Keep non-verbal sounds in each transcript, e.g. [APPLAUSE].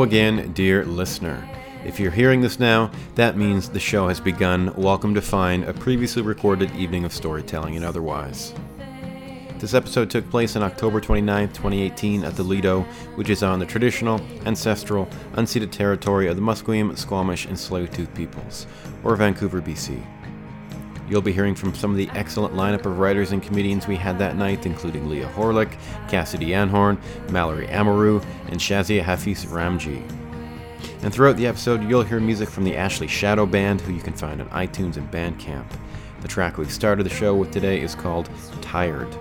Again, dear listener. If you're hearing this now, that means the show has begun. Welcome to Fine, a previously recorded evening of storytelling and otherwise. This episode took place on October 29, 2018, at the Lido, which is on the traditional, ancestral, unceded territory of the Musqueam, Squamish, and Tsleil-Waututh peoples, or Vancouver, BC. You'll be hearing from some of the excellent lineup of writers and comedians we had that night, including Leah Horlick, Cassidy Anhorn, Mallory Amirault, and Shazia Hafiz Ramji. And throughout the episode, you'll hear music from the Ashley Shadow Band, who you can find on iTunes and Bandcamp. The track we started the show with today is called Tired.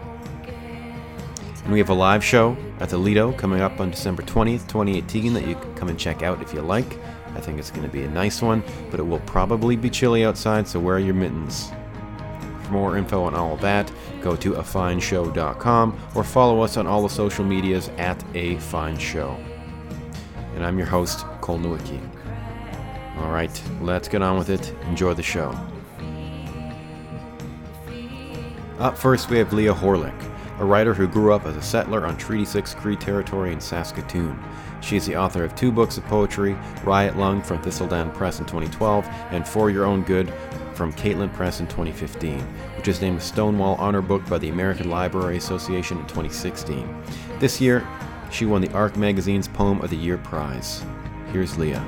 And we have a live show at the Lido coming up on December 20th, 2018, that you can come and check out if you like. I think it's going to be a nice one, but it will probably be chilly outside, so wear your mittens. For more info on all of that, go to afineshow.com or follow us on all the social medias at A Fine Show. And I'm your host, Cole Nowicki. All right, let's get on with it. Enjoy the show. Up first, we have Leah Horlick, a writer who grew up as a settler on Treaty 6 Cree territory in Saskatoon. She is the author of two books of poetry Riot Lung from Thistledown Press in 2012 and For Your Own Good from Caitlin Press in 2015, which was named a Stonewall Honor Book by the American Library Association in 2016. This year, she won the ARC Magazine's Poem of the Year prize. Here's Leah.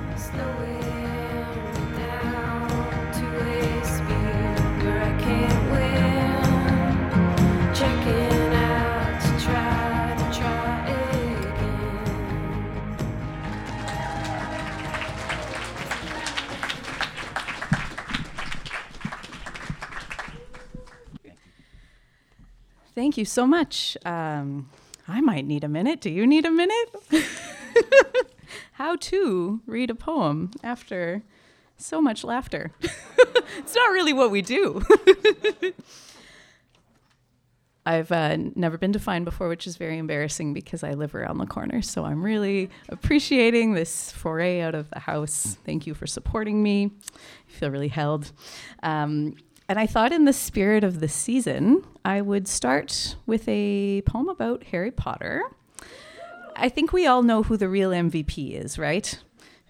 You so much. Um, I might need a minute. Do you need a minute? [LAUGHS] How to read a poem after so much laughter. [LAUGHS] it's not really what we do. [LAUGHS] I've uh, never been defined before, which is very embarrassing because I live around the corner. So I'm really appreciating this foray out of the house. Thank you for supporting me. I feel really held. Um, and I thought, in the spirit of the season, I would start with a poem about Harry Potter. I think we all know who the real MVP is, right?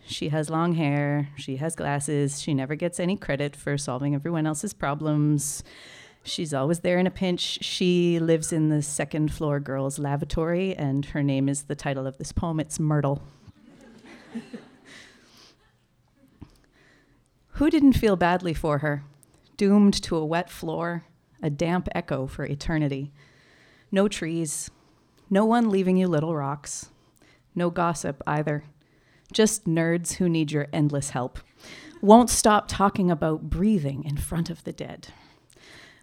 She has long hair, she has glasses, she never gets any credit for solving everyone else's problems. She's always there in a pinch. She lives in the second floor girls' lavatory, and her name is the title of this poem. It's Myrtle. [LAUGHS] Who didn't feel badly for her? Doomed to a wet floor, a damp echo for eternity. No trees, no one leaving you little rocks, no gossip either. Just nerds who need your endless help. Won't stop talking about breathing in front of the dead.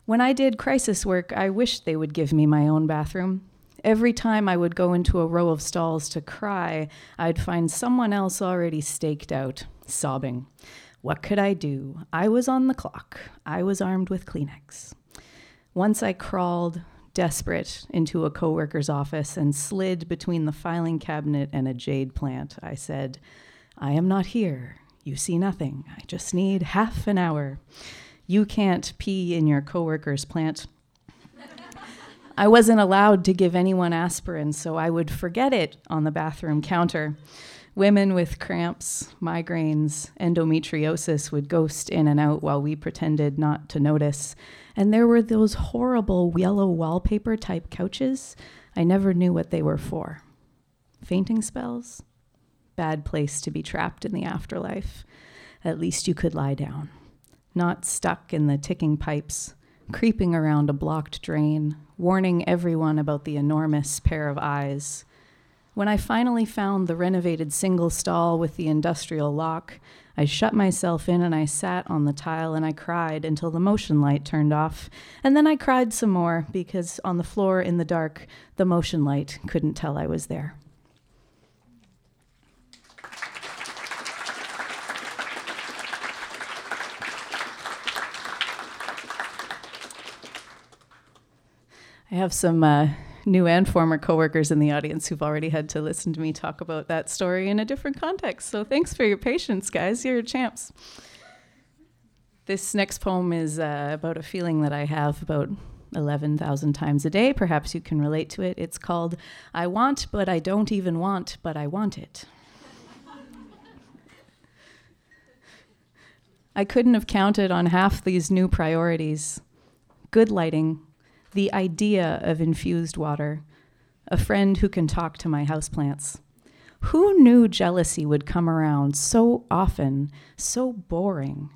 When I did crisis work, I wished they would give me my own bathroom. Every time I would go into a row of stalls to cry, I'd find someone else already staked out, sobbing. What could I do? I was on the clock. I was armed with Kleenex. Once I crawled, desperate, into a coworker's office and slid between the filing cabinet and a jade plant. I said, I am not here. You see nothing. I just need half an hour. You can't pee in your coworker's plant. I wasn't allowed to give anyone aspirin, so I would forget it on the bathroom counter. Women with cramps, migraines, endometriosis would ghost in and out while we pretended not to notice. And there were those horrible yellow wallpaper type couches. I never knew what they were for. Fainting spells? Bad place to be trapped in the afterlife. At least you could lie down, not stuck in the ticking pipes, creeping around a blocked drain, warning everyone about the enormous pair of eyes when I finally found the renovated single stall with the industrial lock, I shut myself in and I sat on the tile and I cried until the motion light turned off. And then I cried some more because on the floor in the dark, the motion light couldn't tell I was there. I have some uh, new and former coworkers in the audience who've already had to listen to me talk about that story in a different context. So thanks for your patience, guys. You're champs. This next poem is uh, about a feeling that I have about 11,000 times a day. Perhaps you can relate to it. It's called I Want, but I don't even want, but I want it. I couldn't have counted on half these new priorities good lighting, the idea of infused water, a friend who can talk to my houseplants. Who knew jealousy would come around so often, so boring?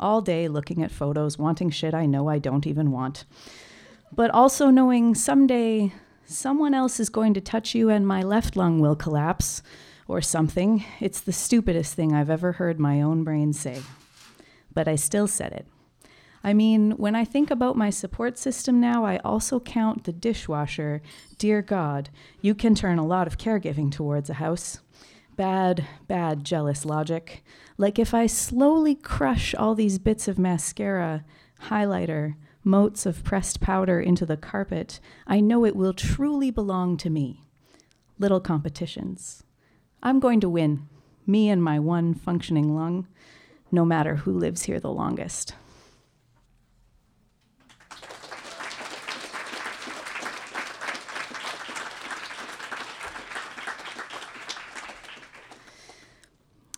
All day looking at photos, wanting shit I know I don't even want. But also knowing someday someone else is going to touch you and my left lung will collapse or something. It's the stupidest thing I've ever heard my own brain say. But I still said it. I mean, when I think about my support system now, I also count the dishwasher. Dear God, you can turn a lot of caregiving towards a house. Bad, bad, jealous logic. Like if I slowly crush all these bits of mascara, highlighter, motes of pressed powder into the carpet, I know it will truly belong to me. Little competitions. I'm going to win, me and my one functioning lung, no matter who lives here the longest.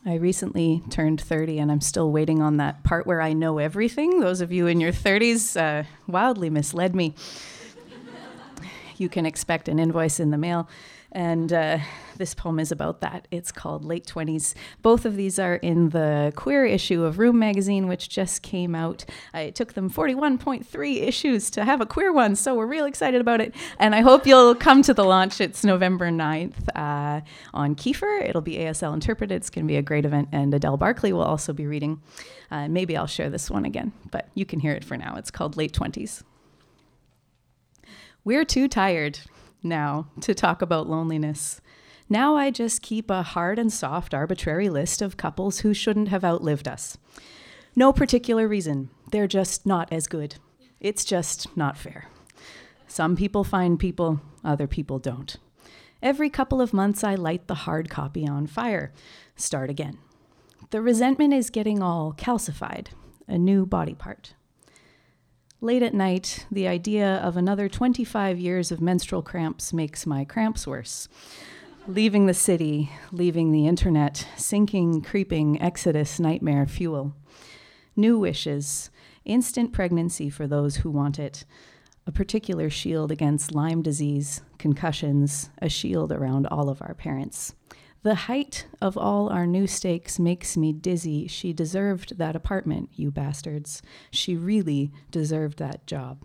I recently turned 30 and I'm still waiting on that part where I know everything. Those of you in your 30s uh, wildly misled me. you can expect an invoice in the mail. And uh, this poem is about that. It's called Late 20s. Both of these are in the queer issue of Room magazine, which just came out. It took them 41.3 issues to have a queer one, so we're real excited about it. And I hope you'll come to the launch. It's November 9th uh, on Keefer. It'll be ASL interpreted. It's going to be a great event, and Adele Barclay will also be reading. Uh, maybe I'll share this one again, but you can hear it for now. It's called Late 20s. We're too tired now to talk about loneliness. Now I just keep a hard and soft arbitrary list of couples who shouldn't have outlived us. No particular reason. They're just not as good. It's just not fair. Some people find people, other people don't. Every couple of months, I light the hard copy on fire. Start again. The resentment is getting all calcified, a new body part. Late at night, the idea of another 25 years of menstrual cramps makes my cramps worse leaving the city, leaving the internet, sinking, creeping, exodus, nightmare, fuel. New wishes, instant pregnancy for those who want it, a particular shield against Lyme disease, concussions, a shield around all of our parents. The height of all our new stakes makes me dizzy. She deserved that apartment, you bastards. She really deserved that job.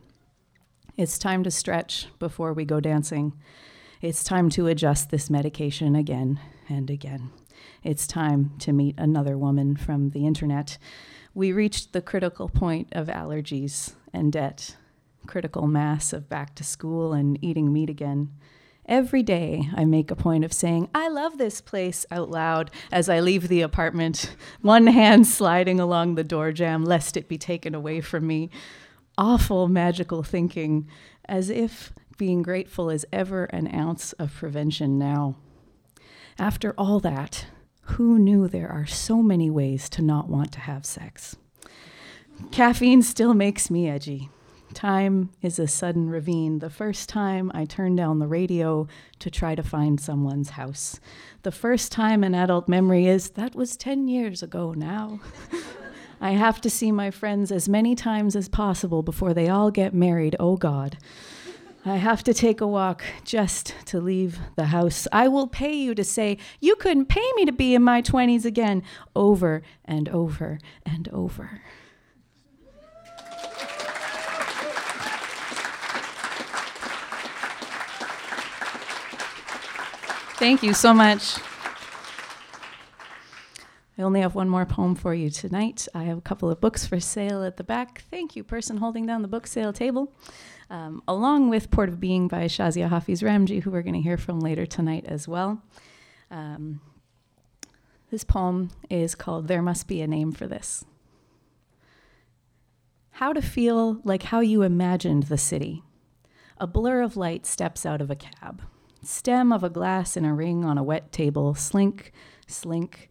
It's time to stretch before we go dancing. It's time to adjust this medication again and again. It's time to meet another woman from the internet. We reached the critical point of allergies and debt, critical mass of back to school and eating meat again. Every day, I make a point of saying, I love this place out loud as I leave the apartment, one hand sliding along the door jamb lest it be taken away from me. Awful magical thinking, as if being grateful is ever an ounce of prevention now. After all that, who knew there are so many ways to not want to have sex? Caffeine still makes me edgy. Time is a sudden ravine. The first time I turn down the radio to try to find someone's house. The first time an adult memory is that was 10 years ago now. [LAUGHS] I have to see my friends as many times as possible before they all get married, oh God. I have to take a walk just to leave the house. I will pay you to say, You couldn't pay me to be in my 20s again, over and over and over. Thank you so much. I only have one more poem for you tonight. I have a couple of books for sale at the back. Thank you, person holding down the book sale table um, along with Port of Being by Shazia Hafiz Ramji, who we're going to hear from later tonight as well. Um, this poem is called There Must Be a Name for This. How to feel like how you imagined the city. A blur of light steps out of a cab. Stem of a glass in a ring on a wet table, slink, slink.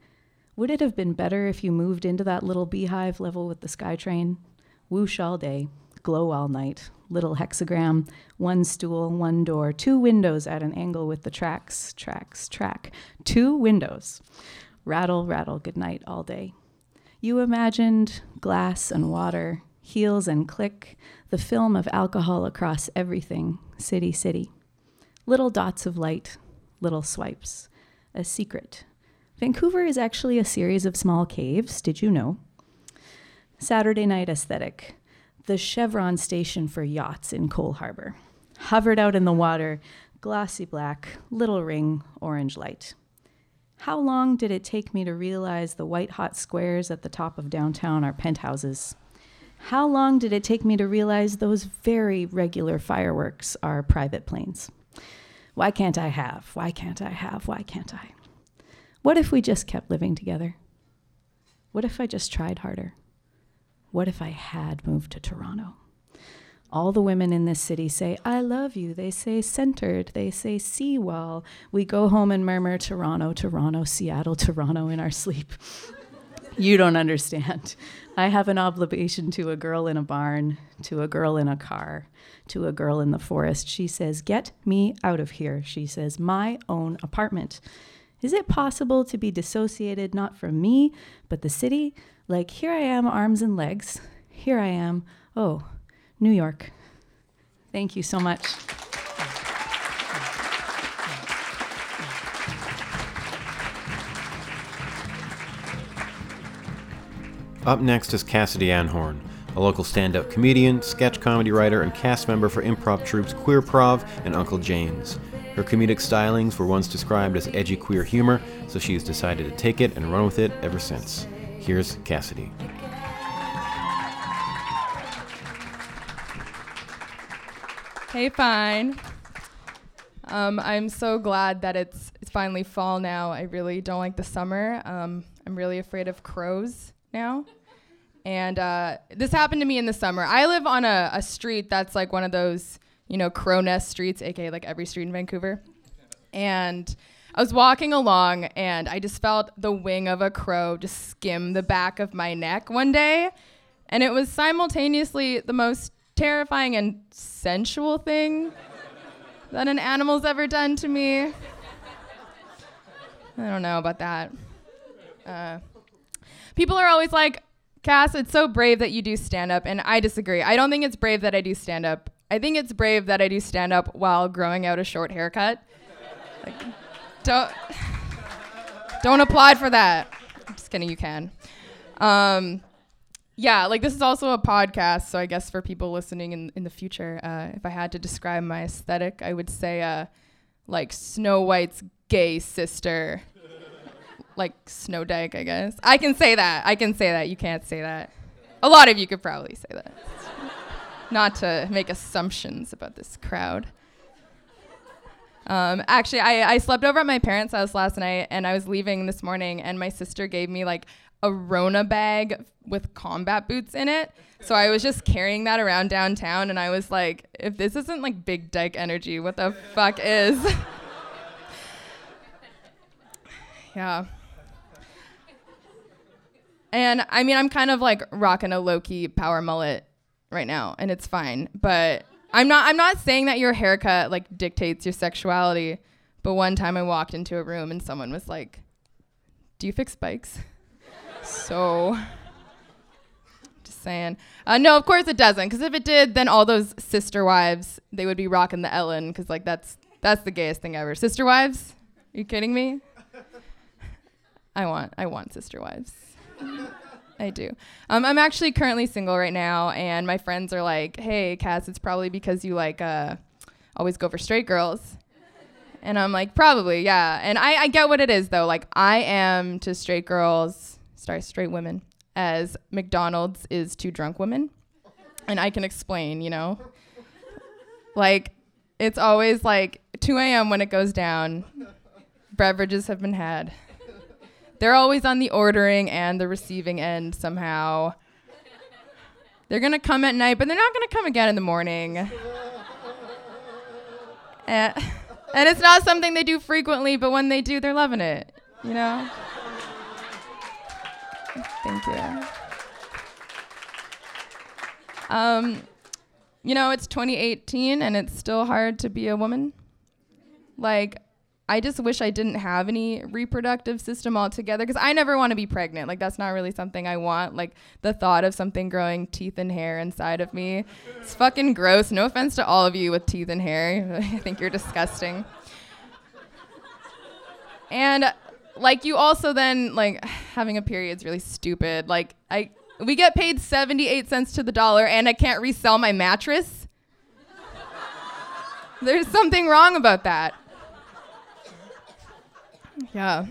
Would it have been better if you moved into that little beehive level with the SkyTrain? Whoosh all day, glow all night, little hexagram, one stool, one door, two windows at an angle with the tracks, tracks, track, two windows. Rattle, rattle, good night all day. You imagined glass and water, heels and click, the film of alcohol across everything, city, city. Little dots of light, little swipes. A secret. Vancouver is actually a series of small caves, did you know? Saturday night aesthetic. The Chevron station for yachts in Coal Harbour. Hovered out in the water, glossy black, little ring, orange light. How long did it take me to realize the white hot squares at the top of downtown are penthouses? How long did it take me to realize those very regular fireworks are private planes? Why can't I have? Why can't I have? Why can't I? What if we just kept living together? What if I just tried harder? What if I had moved to Toronto? All the women in this city say, I love you. They say centered. They say seawall. We go home and murmur Toronto, Toronto, Seattle, Toronto in our sleep. [LAUGHS] you don't understand. I have an obligation to a girl in a barn, to a girl in a car, to a girl in the forest. She says, Get me out of here. She says, My own apartment. Is it possible to be dissociated not from me, but the city? Like, here I am, arms and legs. Here I am. Oh, New York. Thank you so much. Up next is Cassidy Anhorn, a local stand up comedian, sketch comedy writer, and cast member for improv troupes Queer Prov and Uncle Jane's. Her comedic stylings were once described as edgy queer humor, so she has decided to take it and run with it ever since. Here's Cassidy. Hey, fine. Um, I'm so glad that it's it's finally fall now. I really don't like the summer. Um, I'm really afraid of crows now. And uh, this happened to me in the summer. I live on a, a street that's like one of those, you know, crow nest streets, aka like every street in Vancouver. And I was walking along and I just felt the wing of a crow just skim the back of my neck one day. And it was simultaneously the most terrifying and sensual thing that an animal's ever done to me. I don't know about that. Uh, people are always like, Cass, it's so brave that you do stand up, and I disagree. I don't think it's brave that I do stand up. I think it's brave that I do stand up while growing out a short haircut. Like, don't don't applaud for that. I'm just kidding, you can. Um, yeah, like this is also a podcast, so I guess for people listening in, in the future, uh, if I had to describe my aesthetic, I would say uh, like Snow White's gay sister, like Snow Dyke, I guess. I can say that. I can say that. You can't say that. A lot of you could probably say that. Not to make assumptions about this crowd. Um, actually, I, I slept over at my parents' house last night, and I was leaving this morning, and my sister gave me like a Rona bag with combat boots in it. So I was just carrying that around downtown and I was like, if this isn't like big dyke energy, what the fuck is? [LAUGHS] yeah. And I mean, I'm kind of like rocking a low key power mullet right now, and it's fine. But I'm not. I'm not saying that your haircut like dictates your sexuality. But one time I walked into a room and someone was like, "Do you fix bikes?" so just saying. Uh, no, of course it doesn't. Because if it did, then all those sister wives they would be rocking the Ellen. Because like that's that's the gayest thing ever. Sister wives? Are you kidding me? I want I want sister wives. I do. Um, I'm actually currently single right now, and my friends are like, "Hey, Cass, it's probably because you like uh, always go for straight girls." And I'm like, probably, yeah. And I, I get what it is though. Like I am to straight girls, sorry, straight women, as McDonald's is to drunk women. And I can explain, you know. Like it's always like 2 a.m. when it goes down. Beverages have been had. They're always on the ordering and the receiving end somehow. They're gonna come at night, but they're not gonna come again in the morning. [LAUGHS] and, and it's not something they do frequently, but when they do, they're loving it. You know? Thank you. Um, you know, it's 2018 and it's still hard to be a woman. Like, I just wish I didn't have any reproductive system altogether because I never want to be pregnant. Like that's not really something I want. Like the thought of something growing teeth and hair inside of me, it's fucking gross. No offense to all of you with teeth and hair. [LAUGHS] I think you're disgusting. And like you also then like [SIGHS] having a period is really stupid. Like I we get paid 78 cents to the dollar and I can't resell my mattress. There's something wrong about that. Yeah.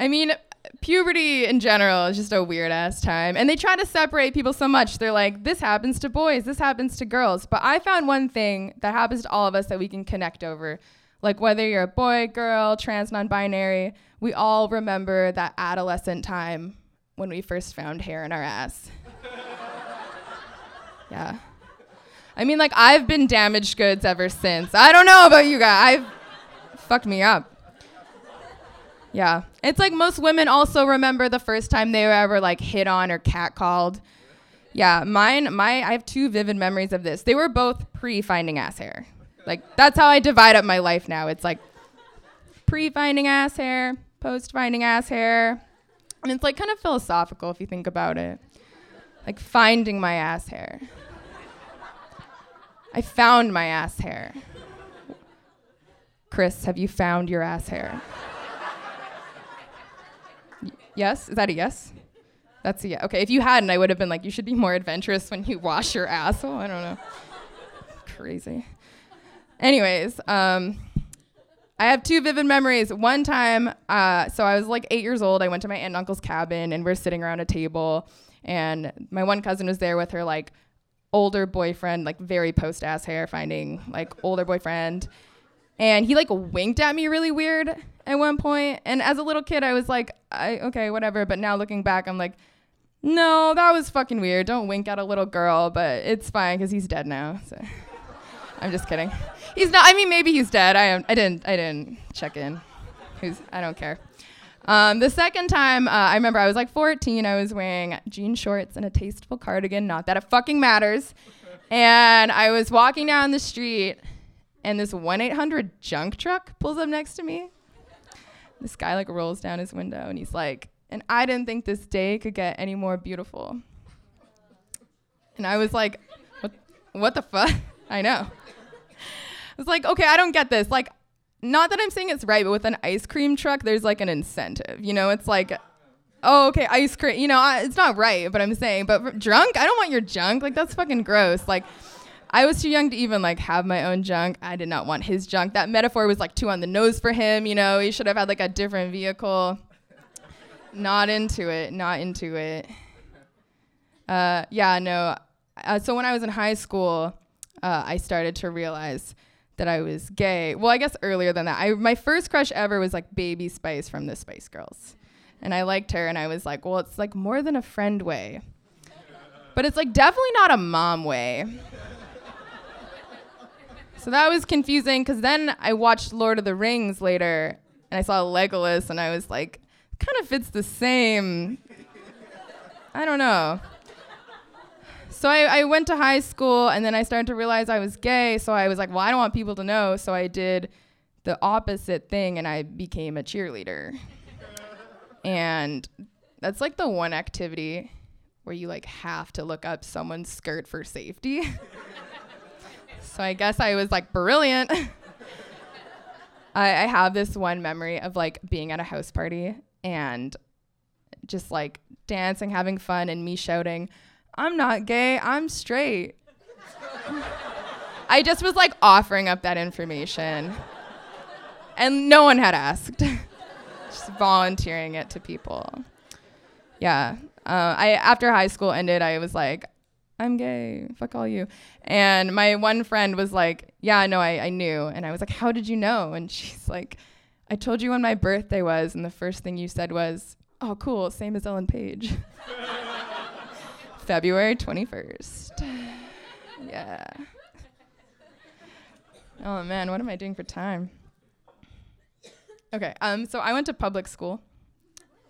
I mean, puberty in general is just a weird ass time. And they try to separate people so much. They're like, this happens to boys, this happens to girls. But I found one thing that happens to all of us that we can connect over. Like, whether you're a boy, girl, trans, non binary, we all remember that adolescent time when we first found hair in our ass. [LAUGHS] yeah. I mean, like, I've been damaged goods ever since. I don't know about you guys. I've fucked me up. Yeah. It's like most women also remember the first time they were ever like hit on or catcalled. Yeah, mine, my, I have two vivid memories of this. They were both pre finding ass hair. Like, that's how I divide up my life now. It's like pre finding ass hair, post finding ass hair. And it's like kind of philosophical if you think about it. Like finding my ass hair. I found my ass hair. Chris, have you found your ass hair? Yes? Is that a yes? That's a yes. Okay, if you hadn't, I would have been like, you should be more adventurous when you [LAUGHS] wash your asshole. I don't know. Crazy. Anyways, um, I have two vivid memories. One time, uh, so I was like eight years old. I went to my aunt and uncle's cabin, and we're sitting around a table, and my one cousin was there with her like older boyfriend, like very post ass hair, finding like older boyfriend, and he like winked at me really weird at one point. And as a little kid, I was like, I, okay, whatever. But now looking back, I'm like, no, that was fucking weird. Don't wink at a little girl, but it's fine because he's dead now. So. [LAUGHS] I'm just kidding. He's not. I mean, maybe he's dead. I am. I didn't. I didn't check in. Who's? I don't care. Um, the second time, uh, I remember I was like 14. I was wearing jean shorts and a tasteful cardigan. Not that it fucking matters. And I was walking down the street, and this 1 800 junk truck pulls up next to me. This guy like rolls down his window, and he's like, "And I didn't think this day could get any more beautiful." And I was like, "What? What the fuck?" [LAUGHS] I know. I was like, okay, I don't get this. Like, not that I'm saying it's right, but with an ice cream truck, there's like an incentive. You know, it's like, oh, okay, ice cream. You know, I, it's not right, but I'm saying, but drunk, I don't want your junk. Like, that's fucking gross. Like, I was too young to even like have my own junk. I did not want his junk. That metaphor was like too on the nose for him. You know, he should have had like a different vehicle. Not into it. Not into it. Uh, yeah, no. Uh, so when I was in high school, uh, I started to realize that I was gay. Well, I guess earlier than that. I my first crush ever was like Baby Spice from the Spice Girls. And I liked her and I was like, well, it's like more than a friend way. But it's like definitely not a mom way. So that was confusing cuz then I watched Lord of the Rings later and I saw Legolas and I was like, kind of fits the same. I don't know so I, I went to high school and then I started to realize I was gay. So I was like, well, I don't want people to know. So I did the opposite thing and I became a cheerleader. and that's like the one activity where you like have to look up someone's skirt for safety. [LAUGHS] so I guess I was like brilliant. [LAUGHS] I, I have this one memory of like being at a house party and just like dancing, having fun, and me shouting, I'm not gay, I'm straight. I just was like offering up that information. And no one had asked. [LAUGHS] just volunteering it to people. Yeah. Uh, I after high school ended, I was like, I'm gay. Fuck all you. And my one friend was like, Yeah, no, I, I knew. And I was like, How did you know? And [LAUGHS] she's like, I told you when my birthday was, and the first thing you said was, Oh, cool, same as Ellen Page. [LAUGHS] February 21st. [SIGHS] yeah. Oh man, what am I doing for time? Okay, um, so I went to public school.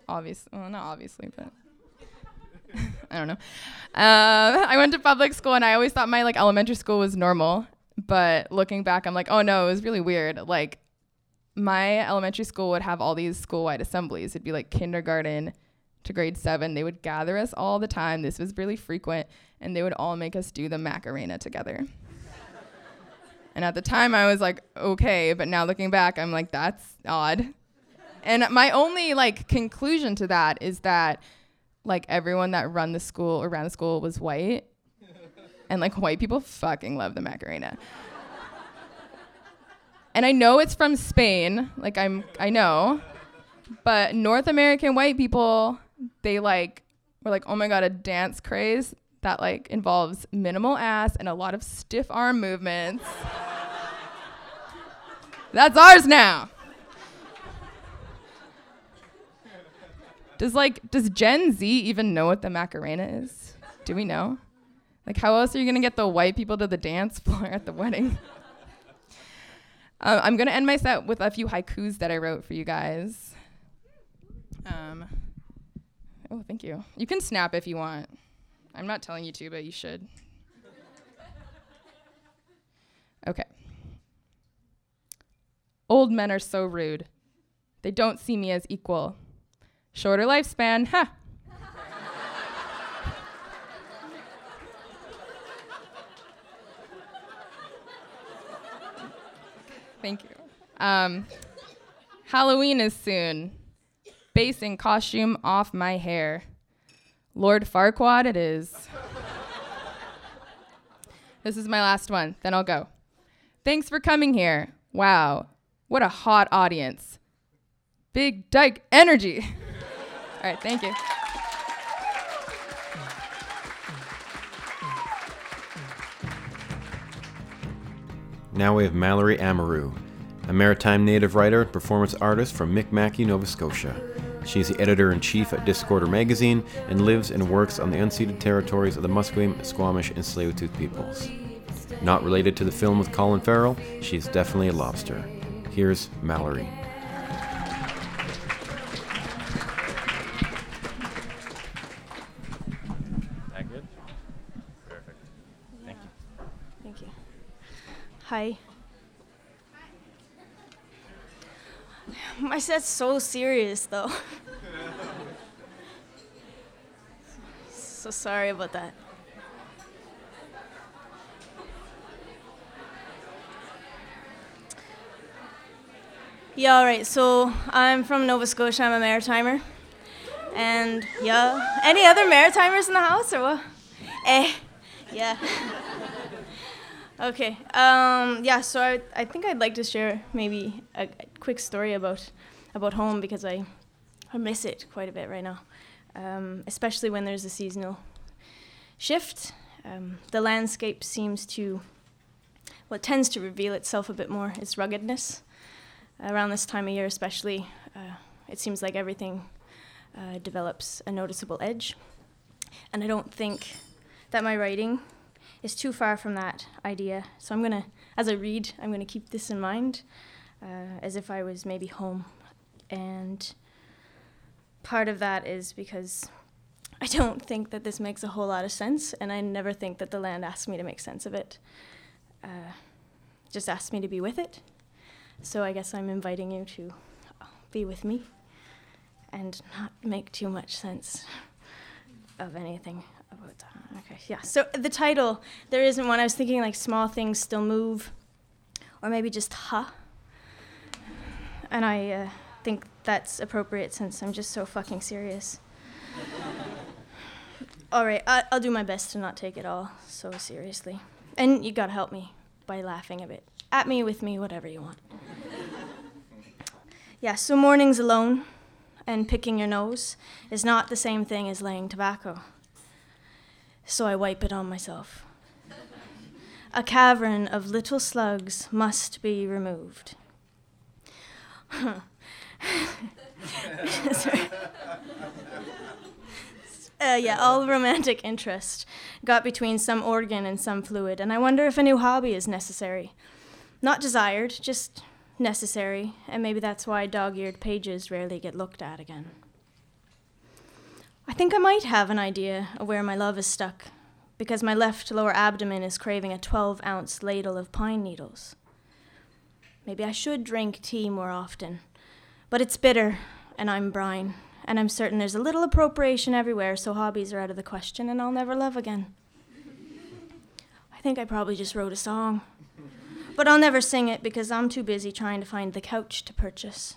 Obviously, well, not obviously, but [LAUGHS] I don't know. Uh, [LAUGHS] I went to public school, and I always thought my like elementary school was normal. But looking back, I'm like, oh no, it was really weird. Like, my elementary school would have all these school-wide assemblies. It'd be like kindergarten to grade seven. They would gather us all the time. This was really frequent, and they would all make us do the Macarena together. [LAUGHS] and at the time, I was like, okay, but now looking back, I'm like, that's odd. And my only like conclusion to that is that like everyone that run the school ran the school was white, and like white people fucking love the Macarena. and I know it's from Spain, like I'm I know, but North American white people they like were like, oh my god, a dance craze that like involves minimal ass and a lot of stiff arm movements. That's ours now. Does like does Gen Z even know what the Macarena is? Do we know? Like how else are you gonna get the white people to the dance floor at the wedding? [LAUGHS] uh, I'm gonna end my set with a few haikus that I wrote for you guys. Um, oh, thank you. You can snap if you want. I'm not telling you to, but you should. Okay. Old men are so rude. They don't see me as equal. Shorter lifespan, ha. Thank you. Um, Halloween is soon. Basing costume off my hair. Lord Farquaad it is. this is my last one, then I'll go. Thanks for coming here. Wow, what a hot audience. Big Dyke energy. [LAUGHS] All right, thank you. Now we have Mallory Amirault, a maritime native writer and performance artist from Micmac, Nova Scotia. She is the editor in chief at Discorder magazine and lives and works on the unceded territories of the Musqueam, Squamish, and Tsleil-Waututh peoples. Not related to the film with Colin Farrell, she is definitely a lobster. Here's Mallory. Set's so serious though. [LAUGHS] so sorry about that. Yeah, alright, so I'm from Nova Scotia, I'm a maritimer. And yeah, any other maritimers in the house or what? Eh, yeah. [LAUGHS] Okay. Um, yeah. So I, I think I'd like to share maybe a quick story about about home because I I miss it quite a bit right now, um, especially when there's a seasonal shift. Um, the landscape seems to well, it tends to reveal itself a bit more. Its ruggedness around this time of year, especially. Uh, it seems like everything uh, develops a noticeable edge, and I don't think that my writing is too far from that idea. So I'm gonna, as I read, I'm gonna keep this in mind, uh, as if I was maybe home. And part of that is because I don't think that this makes a whole lot of sense, and I never think that the land asks me to make sense of it. Uh, just asks me to be with it. So I guess I'm inviting you to be with me and not make too much sense of anything about that. Okay, yeah. So the title, there isn't one. I was thinking like small things still move, or maybe just ha. And I uh, think that's appropriate since I'm just so fucking serious. all right, I- I'll do my best to not take it all so seriously. And you gotta help me by laughing a bit. At me, with me, whatever you want. yeah, so mornings alone and picking your nose is not the same thing as laying tobacco so I wipe it on myself. A cavern of little slugs must be removed. [LAUGHS] [LAUGHS] Uh, yeah, all romantic interest got between some organ and some fluid, and I wonder if a new hobby is necessary. Not desired, just necessary, and maybe that's why dog eared pages rarely get looked at again. I think I might have an idea of where my love is stuck, because my left lower abdomen is craving a 12 ounce ladle of pine needles. Maybe I should drink tea more often. But it's bitter, and I'm brine, and I'm certain there's a little appropriation everywhere, so hobbies are out of the question, and I'll never love again. I think I probably just wrote a song. But I'll never sing it because I'm too busy trying to find the couch to purchase.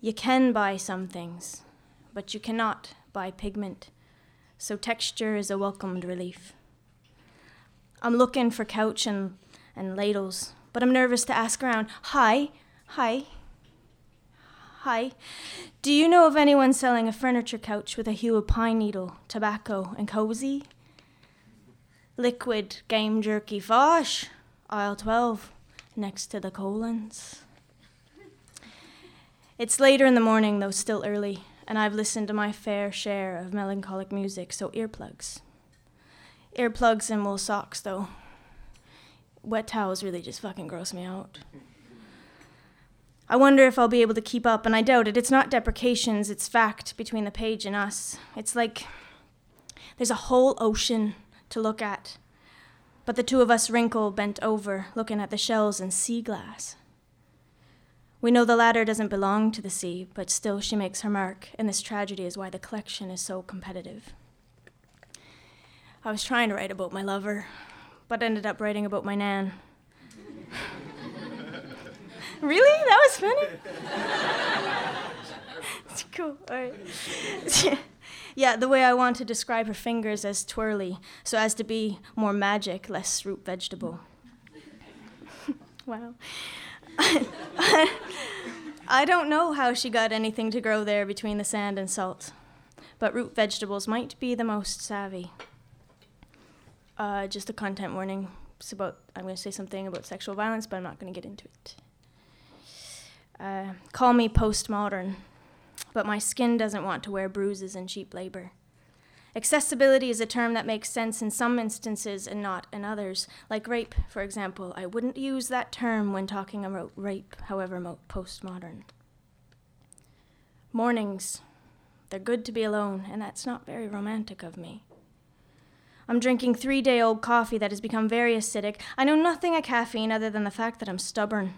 You can buy some things, but you cannot buy pigment, so texture is a welcomed relief. I'm looking for couch and, and ladles, but I'm nervous to ask around. Hi, hi, hi. Do you know of anyone selling a furniture couch with a hue of pine needle, tobacco, and cozy? Liquid game jerky Fosh, aisle 12, next to the colons. It's later in the morning, though still early, and I've listened to my fair share of melancholic music, so earplugs. Earplugs and wool socks, though. Wet towels really just fucking gross me out. I wonder if I'll be able to keep up, and I doubt it. It's not deprecations, it's fact between the page and us. It's like there's a whole ocean to look at, but the two of us wrinkle bent over, looking at the shells and sea glass. We know the latter doesn't belong to the sea, but still she makes her mark, and this tragedy is why the collection is so competitive. I was trying to write about my lover, but ended up writing about my nan. Really? That was funny? it's cool. All right. [LAUGHS] yeah, the way I want to describe her fingers as twirly, so as to be more magic, less root vegetable. [LAUGHS] wow. [LAUGHS] I don't know how she got anything to grow there between the sand and salt, but root vegetables might be the most savvy. Uh, just a content warning. It's about. I'm going to say something about sexual violence, but I'm not going to get into it. Uh, call me postmodern, but my skin doesn't want to wear bruises and cheap labor. Accessibility is a term that makes sense in some instances and not in others. Like rape, for example. I wouldn't use that term when talking about rape, however mo- postmodern. Mornings. They're good to be alone, and that's not very romantic of me. I'm drinking three day old coffee that has become very acidic. I know nothing of caffeine other than the fact that I'm stubborn.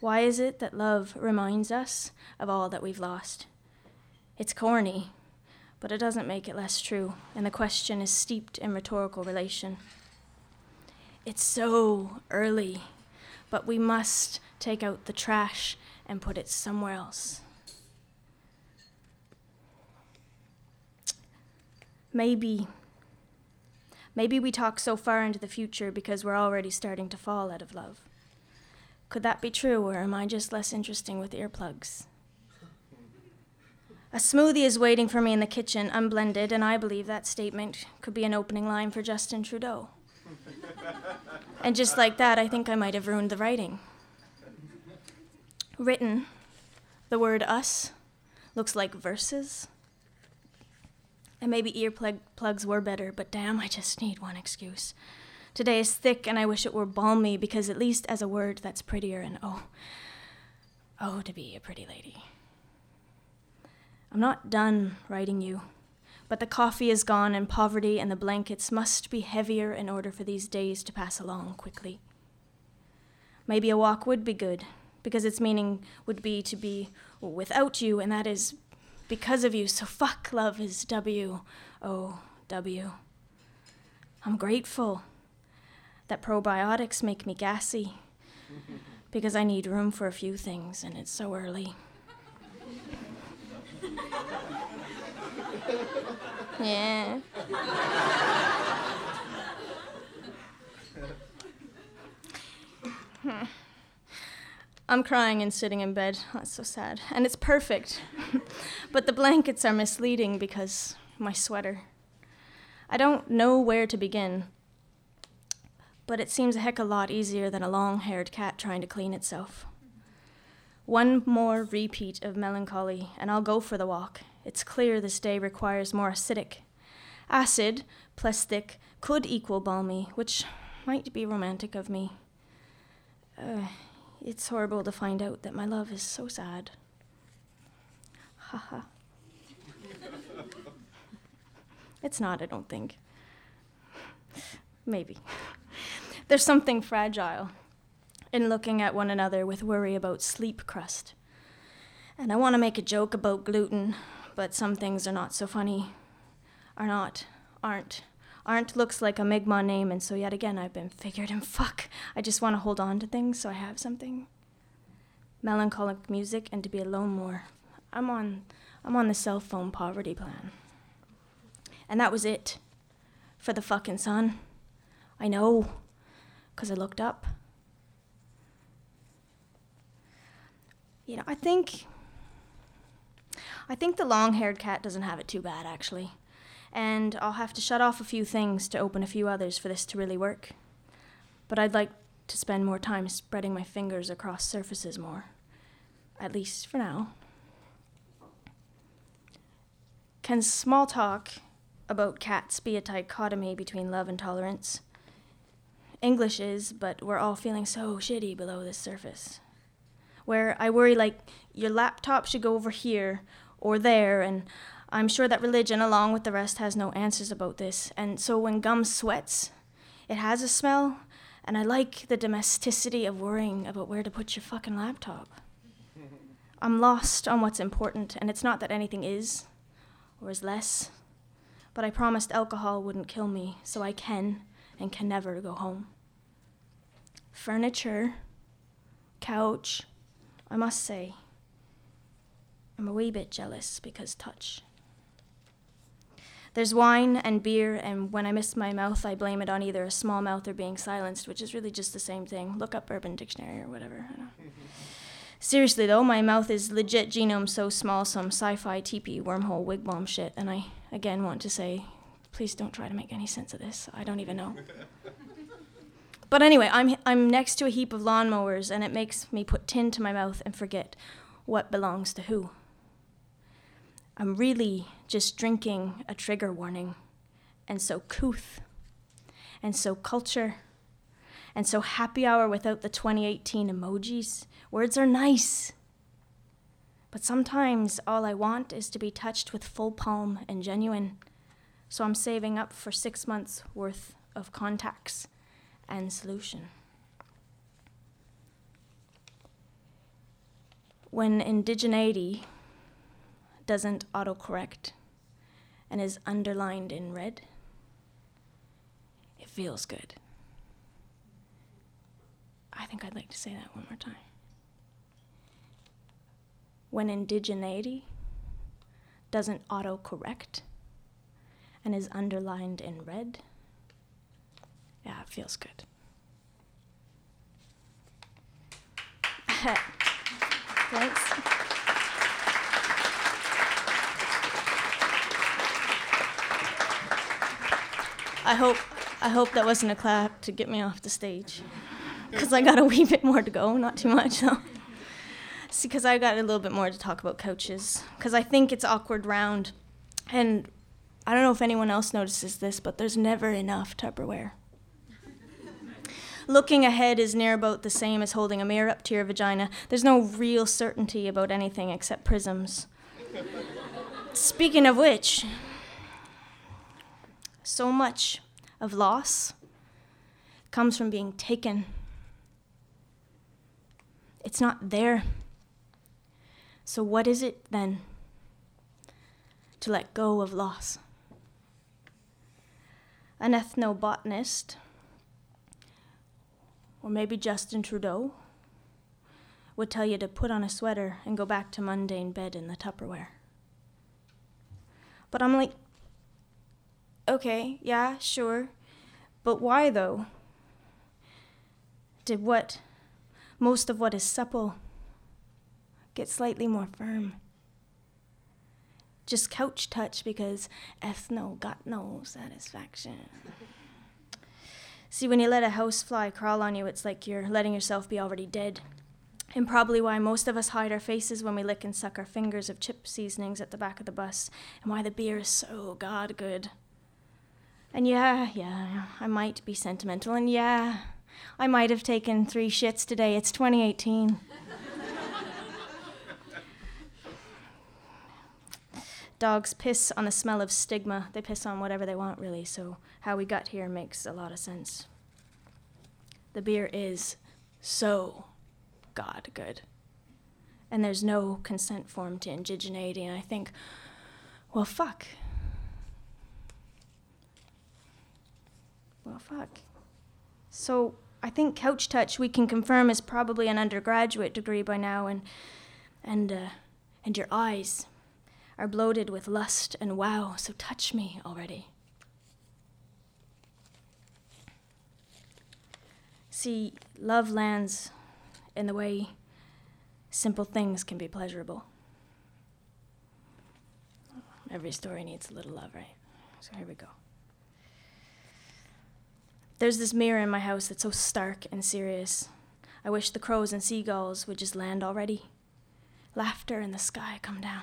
Why is it that love reminds us of all that we've lost? It's corny, but it doesn't make it less true, and the question is steeped in rhetorical relation. It's so early, but we must take out the trash and put it somewhere else. Maybe. Maybe we talk so far into the future because we're already starting to fall out of love. Could that be true, or am I just less interesting with earplugs? A smoothie is waiting for me in the kitchen, unblended, and I believe that statement could be an opening line for Justin Trudeau. and just like that, I think I might have ruined the writing. Written, the word us looks like verses. And maybe earplugs were better, but damn, I just need one excuse. Today is thick, and I wish it were balmy, because at least as a word, that's prettier, and oh, oh, to be a pretty lady. I'm not done writing you, but the coffee is gone, and poverty and the blankets must be heavier in order for these days to pass along quickly. Maybe a walk would be good, because its meaning would be to be without you, and that is because of you. So fuck love is W O W. I'm grateful that probiotics make me gassy because I need room for a few things and it's so early. yeah. Hmm. I'm crying and sitting in bed. That's so sad. And it's perfect. [LAUGHS] but the blankets are misleading because my sweater. I don't know where to begin. But it seems a heck of a lot easier than a long haired cat trying to clean itself. One more repeat of melancholy, and I'll go for the walk. It's clear this day requires more acidic. Acid plus thick could equal balmy, which might be romantic of me. Uh, it's horrible to find out that my love is so sad. Haha. it's not, I don't think. Maybe. There's something fragile in looking at one another with worry about sleep crust. And I want to make a joke about gluten, but some things are not so funny. Are not, aren't. Aren't looks like a Mi'kmaq name, and so yet again I've been figured and fuck. I just want to hold on to things so I have something. Melancholic music and to be alone more. I'm on I'm on the cell phone poverty plan. And that was it. For the fucking sun. I know. Cause I looked up. You know, I think I think the long-haired cat doesn't have it too bad actually and I'll have to shut off a few things to open a few others for this to really work. But I'd like to spend more time spreading my fingers across surfaces more. At least for now. Can small talk about cats be a dichotomy between love and tolerance? English is, but we're all feeling so shitty below this surface. Where I worry like your laptop should go over here or there, and I'm sure that religion, along with the rest, has no answers about this. And so when gum sweats, it has a smell, and I like the domesticity of worrying about where to put your fucking laptop. [LAUGHS] I'm lost on what's important, and it's not that anything is or is less, but I promised alcohol wouldn't kill me, so I can and can never go home. Furniture, couch, I must say, I'm a wee bit jealous because touch. There's wine and beer, and when I miss my mouth, I blame it on either a small mouth or being silenced, which is really just the same thing. Look up Urban Dictionary or whatever. [LAUGHS] Seriously though, my mouth is legit genome so small, some sci-fi teepee wormhole wig bomb shit, and I again want to say, please don't try to make any sense of this. I don't even know. [LAUGHS] but anyway, I'm I'm next to a heap of lawnmowers, and it makes me put tin to my mouth and forget what belongs to who. I'm really just drinking a trigger warning. And so couth. And so culture. And so happy hour without the 2018 emojis. Words are nice. But sometimes all I want is to be touched with full palm and genuine. So I'm saving up for six months worth of contacts and solution. When indigeneity doesn't autocorrect and is underlined in red, it feels good. I think I'd like to say that one more time. When indigeneity doesn't autocorrect and is underlined in red, yeah, it feels good. Thanks. [LAUGHS] I hope I hope that wasn't a clap to get me off the stage, because I got a wee bit more to go. Not too much though. [LAUGHS] See, because I got a little bit more to talk about coaches, because I think it's awkward round, and I don't know if anyone else notices this, but there's never enough Tupperware. Looking ahead is near about the same as holding a mirror up to your vagina. There's no real certainty about anything except prisms. Speaking of which, so much of loss comes from being taken. It's not there. So, what is it then to let go of loss? An ethnobotanist, or maybe Justin Trudeau, would tell you to put on a sweater and go back to mundane bed in the Tupperware. But I'm like, Okay, yeah, sure. But why though? Did what, most of what is supple, get slightly more firm? Just couch touch because ethno got no satisfaction. [LAUGHS] See, when you let a housefly crawl on you, it's like you're letting yourself be already dead. And probably why most of us hide our faces when we lick and suck our fingers of chip seasonings at the back of the bus, and why the beer is so god good. And yeah, yeah, I might be sentimental. And yeah, I might have taken three shits today. It's 2018. Dogs piss on the smell of stigma. They piss on whatever they want, really. So, how we got here makes a lot of sense. The beer is so God good. And there's no consent form to indigeneity. And I think, well, fuck. Well, fuck. So I think Couch Touch we can confirm is probably an undergraduate degree by now, and and uh, and your eyes are bloated with lust and wow. So touch me already. See, love lands in the way simple things can be pleasurable. Every story needs a little love, right? So here we go. There's this mirror in my house that's so stark and serious. I wish the crows and seagulls would just land already. Laughter in the sky come down.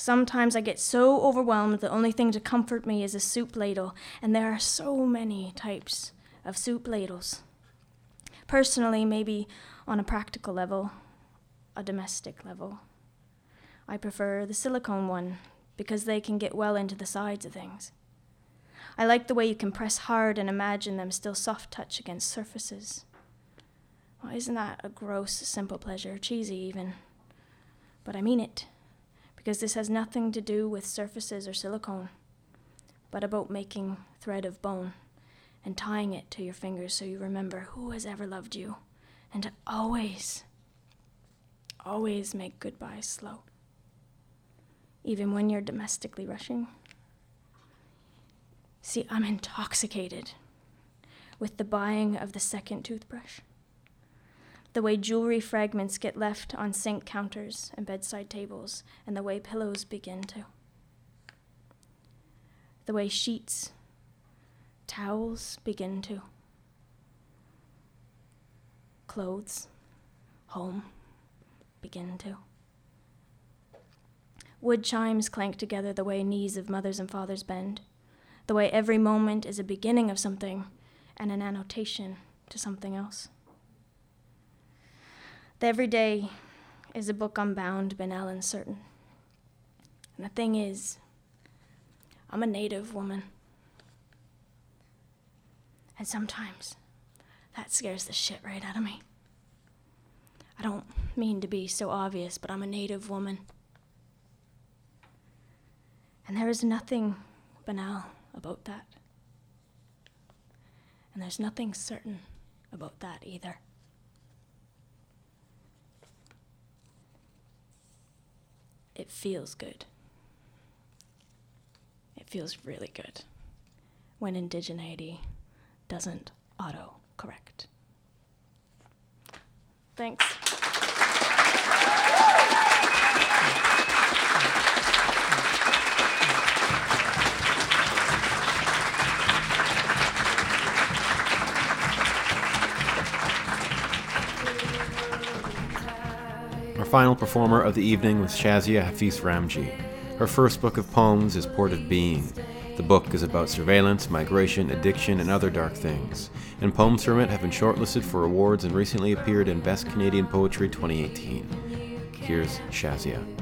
Sometimes I get so overwhelmed the only thing to comfort me is a soup ladle, and there are so many types of soup ladles. Personally, maybe on a practical level, a domestic level, I prefer the silicone one because they can get well into the sides of things. I like the way you can press hard and imagine them still soft touch against surfaces. Well, isn't that a gross, simple pleasure? Cheesy, even. But I mean it, because this has nothing to do with surfaces or silicone, but about making thread of bone and tying it to your fingers so you remember who has ever loved you, and to always, always make goodbyes slow, even when you're domestically rushing. See, I'm intoxicated with the buying of the second toothbrush. The way jewelry fragments get left on sink counters and bedside tables, and the way pillows begin to. The way sheets, towels begin to. Clothes, home begin to. Wood chimes clank together the way knees of mothers and fathers bend the way every moment is a beginning of something and an annotation to something else. The everyday is a book unbound, banal, and certain. And the thing is, I'm a native woman. And sometimes that scares the shit right out of me. I don't mean to be so obvious, but I'm a native woman. And there is nothing banal about that. And there's nothing certain about that either. It feels good. It feels really good when indigeneity doesn't auto correct. Thanks. Final performer of the evening was Shazia Hafiz Ramji. Her first book of poems is Port of Being. The book is about surveillance, migration, addiction, and other dark things. And poems from it have been shortlisted for awards and recently appeared in Best Canadian Poetry 2018. Here's Shazia.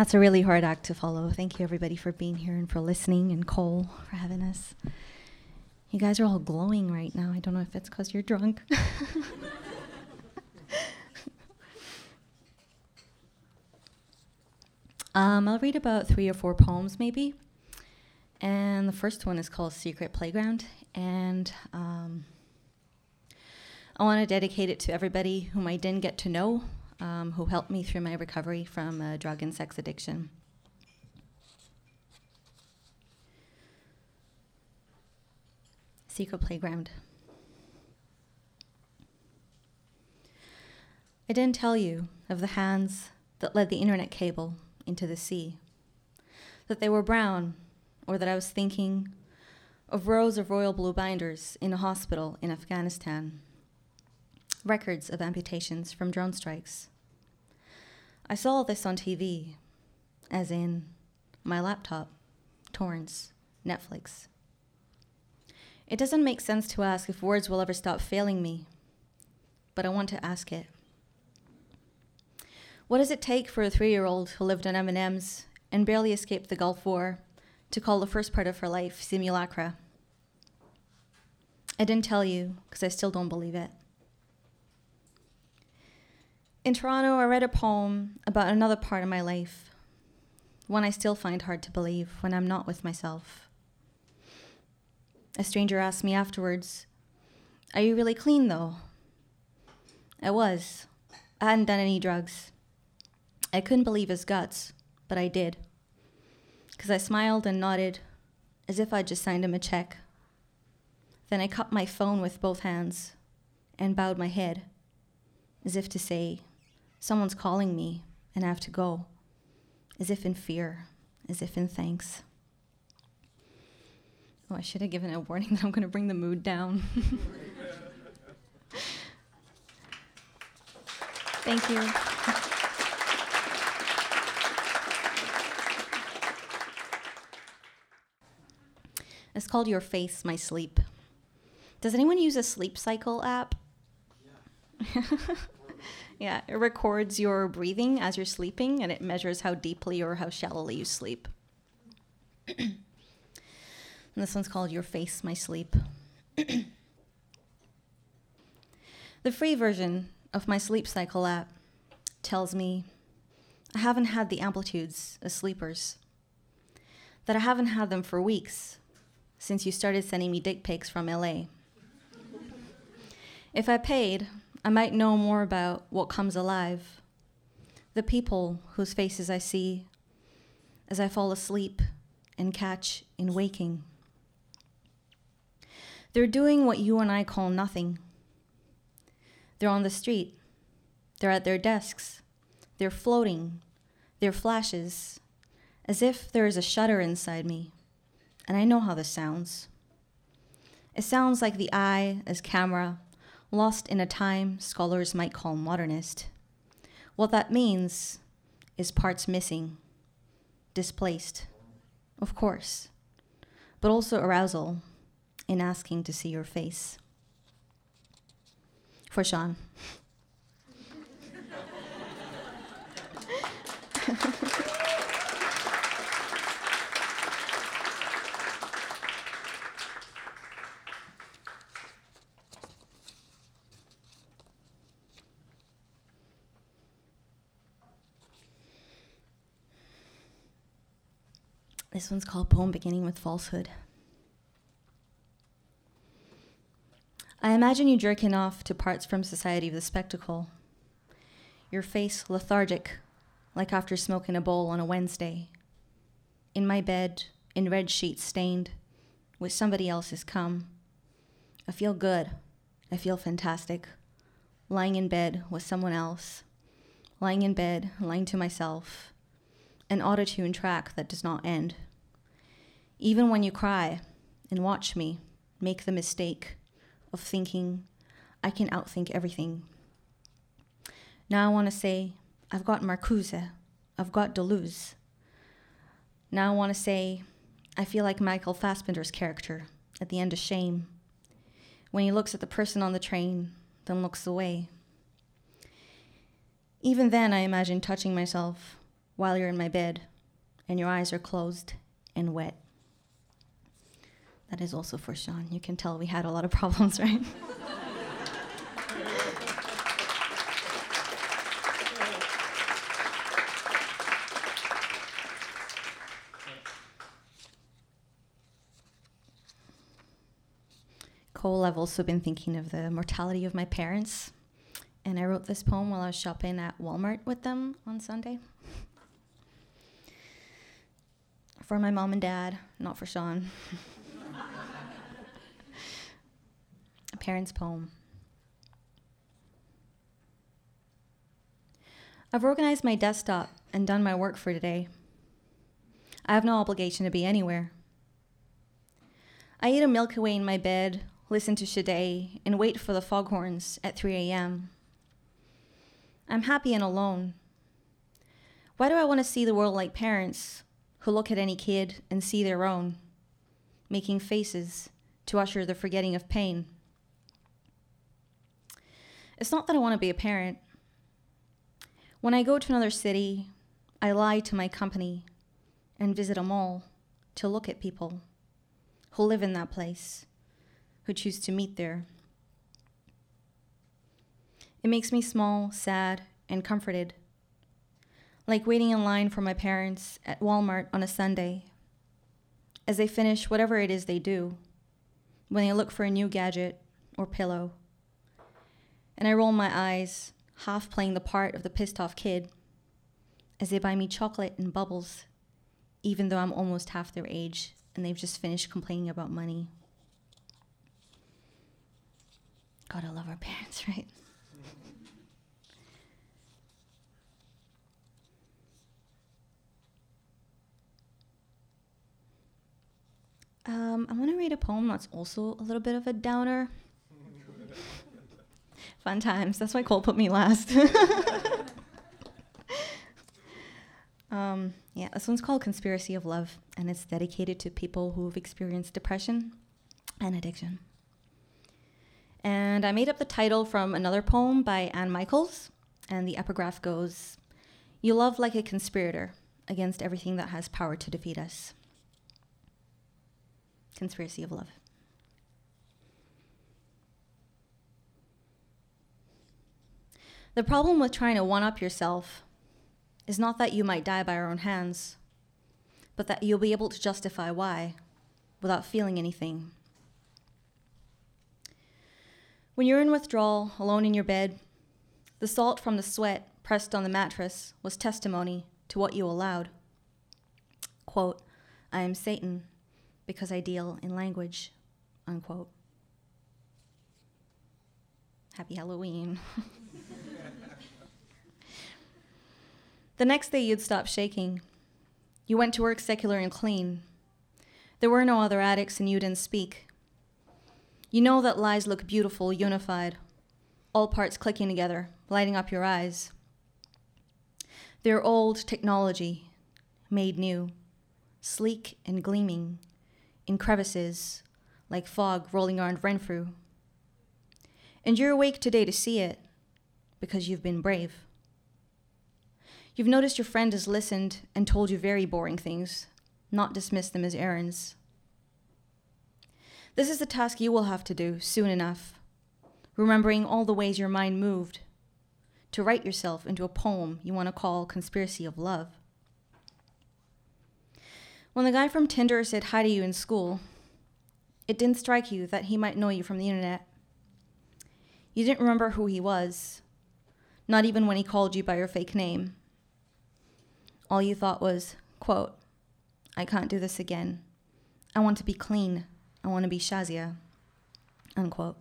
That's a really hard act to follow. Thank you, everybody, for being here and for listening, and Cole for having us. You guys are all glowing right now. I don't know if it's because you're drunk. [LAUGHS] um, I'll read about three or four poems, maybe. And the first one is called Secret Playground. And um, I want to dedicate it to everybody whom I didn't get to know um, who helped me through my recovery from drug and sex addiction. Secret Playground. I didn't tell you of the hands that led the internet cable into the sea, that they were brown, or that I was thinking of rows of royal blue binders in a hospital in Afghanistan records of amputations from drone strikes. I saw this on TV, as in my laptop, torrents, Netflix. It doesn't make sense to ask if words will ever stop failing me, but I want to ask it. What does it take for a three-year-old who lived on M&Ms and barely escaped the Gulf War to call the first part of her life simulacra. I didn't tell you because I still don't believe it. In Toronto, I read a poem about another part of my life, one I still find hard to believe when I'm not with myself. A stranger asked me afterwards, Are you really clean though? I was. I hadn't done any drugs. I couldn't believe his guts, but I did. Because I smiled and nodded as if I'd just signed him a check. Then I cupped my phone with both hands and bowed my head as if to say, Someone's calling me and I have to go, as if in fear, as if in thanks. Oh, I should have given a warning [LAUGHS] that I'm going to bring the mood down. [LAUGHS] Thank you. [LAUGHS] It's called Your Face, My Sleep. Does anyone use a sleep cycle app? Yeah. Yeah, it records your breathing as you're sleeping and it measures how deeply or how shallowly you sleep. [CLEARS THROAT] and this one's called Your Face, My Sleep. [CLEARS THROAT] the free version of my sleep cycle app tells me I haven't had the amplitudes as sleepers, that I haven't had them for weeks since you started sending me dick pics from LA. if I paid, I might know more about what comes alive, the people whose faces I see as I fall asleep and catch in waking. They're doing what you and I call nothing they're on the street. They're at their desks. They're floating. They're flashes, as if there is a shudder inside me. And I know how this sounds. It sounds like the eye as camera, lost in a time scholars might call modernist. What that means is parts missing, displaced, of course, but also arousal in asking to see your face for Sean. [LAUGHS] This one's called Poem Beginning with Falsehood. I imagine you jerking off to parts from Society of the Spectacle. Your face lethargic, like after smoking a bowl on a Wednesday. In my bed, in red sheets stained, with somebody else's cum. I feel good. I feel fantastic. Lying in bed with someone else. Lying in bed, lying to myself. An autotune track that does not end. Even when you cry and watch me make the mistake of thinking I can outthink everything. Now I want to say, I've got Marcuse, I've got Deleuze. Now I want to say, I feel like Michael Fassbender's character at the end of Shame, when he looks at the person on the train, then looks away. Even then, I imagine touching myself while you're in my bed and your eyes are closed and wet. That is also for Sean. You can tell we had a lot of [LAUGHS] problems, right? Cole, I've also been thinking of the mortality of my parents. And I wrote this poem while I was shopping at Walmart with them on Sunday. For my mom and dad, not for Sean. [LAUGHS] parent's poem. I've organized my desktop and done my work for today. I have no obligation to be anywhere. I eat a Milky Way in my bed, listen to Sade, and wait for the foghorns at 3 a.m. I'm happy and alone. Why do I want to see the world like parents who look at any kid and see their own, making faces to usher the forgetting of pain? It's not that I want to be a parent. When I go to another city, I lie to my company and visit a mall to look at people who live in that place, who choose to meet there. It makes me small, sad, and comforted. Like waiting in line for my parents at Walmart on a Sunday as they finish whatever it is they do, when they look for a new gadget or pillow. And I roll my eyes, half playing the part of the pissed off kid, as they buy me chocolate and bubbles, even though I'm almost half their age and they've just finished complaining about money. Gotta love our parents, [LAUGHS] right? Um, I want to read a poem that's also a little bit of a downer. [LAUGHS] Fun times. That's why Cole put me last. [LAUGHS] um, yeah, this one's called Conspiracy of Love, and it's dedicated to people who've experienced depression and addiction. And I made up the title from another poem by Anne Michaels, and the epigraph goes You love like a conspirator against everything that has power to defeat us. Conspiracy of Love. The problem with trying to one up yourself is not that you might die by your own hands, but that you'll be able to justify why without feeling anything. When you're in withdrawal, alone in your bed, the salt from the sweat pressed on the mattress was testimony to what you allowed. Quote, I am Satan because I deal in language, unquote. Happy Halloween. [LAUGHS] the next day, you'd stop shaking. You went to work secular and clean. There were no other addicts, and you didn't speak. You know that lies look beautiful, unified, all parts clicking together, lighting up your eyes. They're old technology, made new, sleek and gleaming, in crevices, like fog rolling around Renfrew. And you're awake today to see it because you've been brave. You've noticed your friend has listened and told you very boring things, not dismissed them as errands. This is the task you will have to do soon enough, remembering all the ways your mind moved to write yourself into a poem you want to call Conspiracy of Love. When the guy from Tinder said hi to you in school, it didn't strike you that he might know you from the internet. You didn't remember who he was, not even when he called you by your fake name. All you thought was, quote, I can't do this again. I want to be clean. I want to be Shazia, unquote.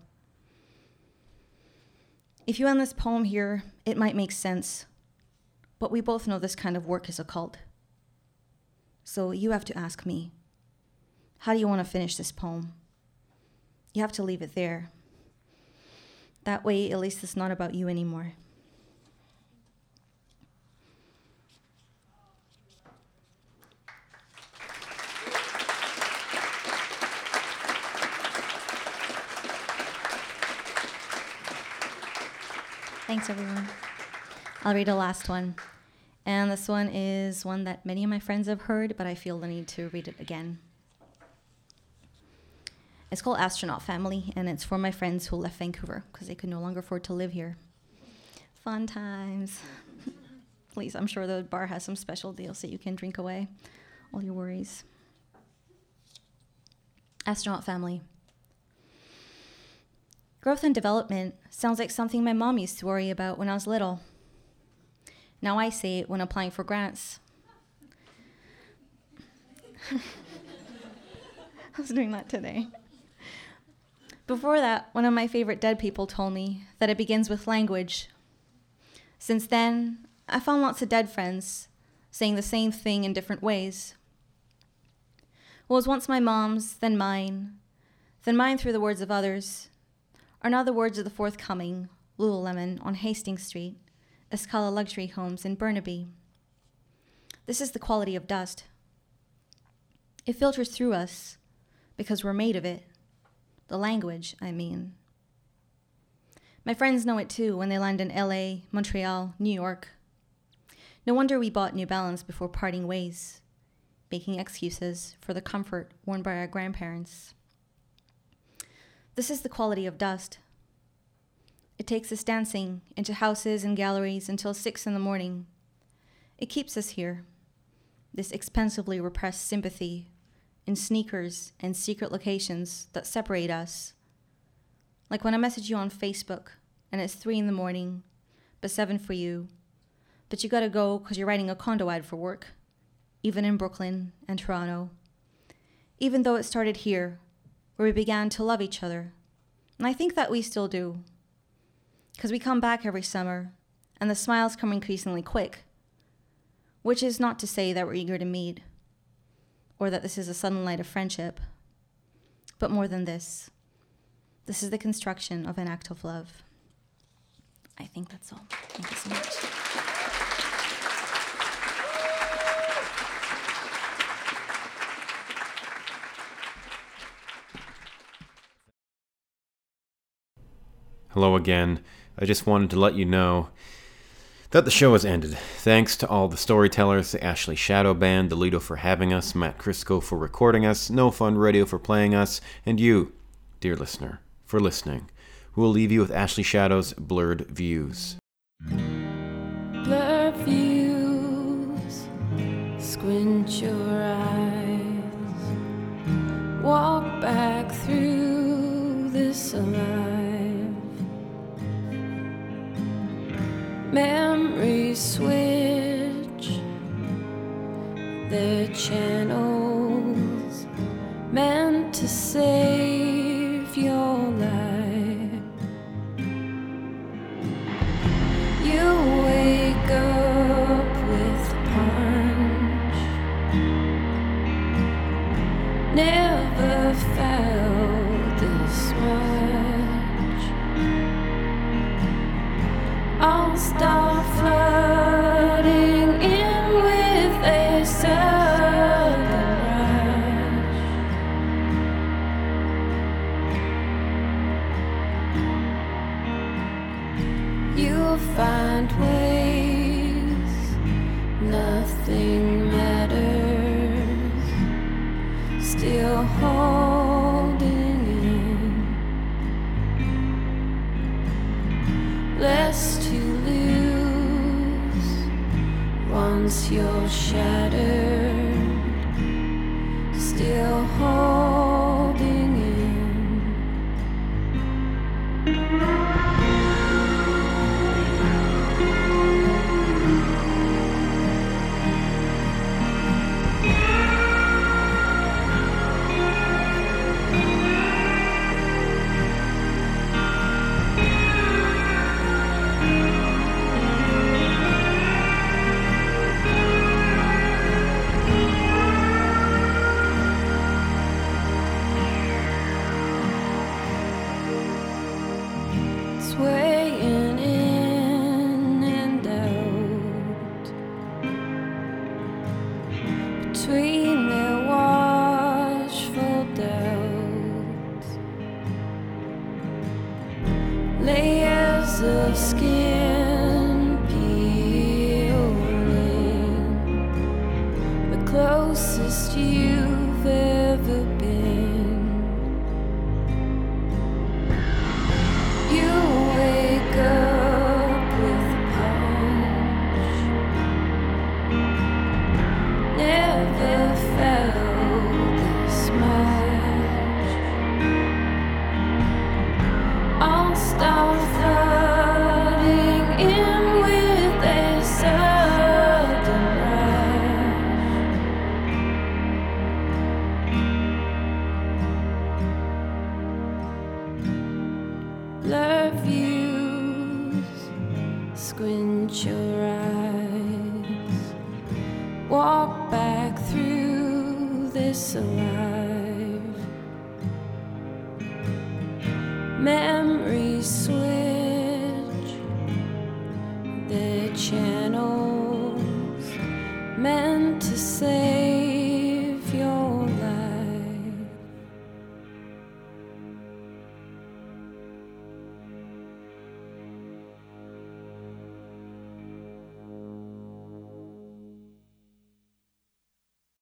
If you end this poem here, it might make sense, but we both know this kind of work is a cult. So you have to ask me, how do you want to finish this poem? You have to leave it there. That way, at least it's not about you anymore. Thanks, everyone. I'll read a last one. And this one is one that many of my friends have heard, but I feel the need to read it again. It's called Astronaut Family, and it's for my friends who left Vancouver because they could no longer afford to live here. Fun times. [LAUGHS] Please, I'm sure the bar has some special deals that you can drink away all your worries. Astronaut Family. Growth and development sounds like something my mom used to worry about when I was little. Now I say it when applying for grants. [LAUGHS] I was doing that today. Before that, one of my favorite dead people told me that it begins with language. Since then, I found lots of dead friends saying the same thing in different ways. Was once my mom's, then mine, then mine through the words of others, are now the words of the forthcoming Lululemon on Hastings Street Escala Luxury Homes in Burnaby. This is the quality of dust. It filters through us because we're made of it. The language, I mean. My friends know it too when they land in LA, Montreal, New York. No wonder we bought New Balance before parting ways. making excuses for the comfort worn by our grandparents. This is the quality of dust. It takes us dancing into houses and galleries until six in the morning. It keeps us here, this expensively repressed sympathy in sneakers and secret locations that separate us. Like when I message you on Facebook and it's three in the morning, but seven for you, but you gotta go because you're writing a condo ad for work, even in Brooklyn and Toronto. Even though it started here, where we began to love each other. And I think that we still do. Because we come back every summer, and the smiles come increasingly quick. Which is not to say that we're eager to meet, or that this is a sudden light of friendship, but more than this. This is the construction of an act of love. I think that's all. Thank you so much. Hello again. I just wanted to let you know that the show has ended. Thanks to all the storytellers, the Ashley Shadow Band, Delito for having us, Matt Krysko for recording us, No Fun Radio for playing us, and you, dear listener, for listening. We'll leave you with Ashley Shadow's Blurred Views. Blurred views, squint your eyes, walk back through this alive. Switch their channels,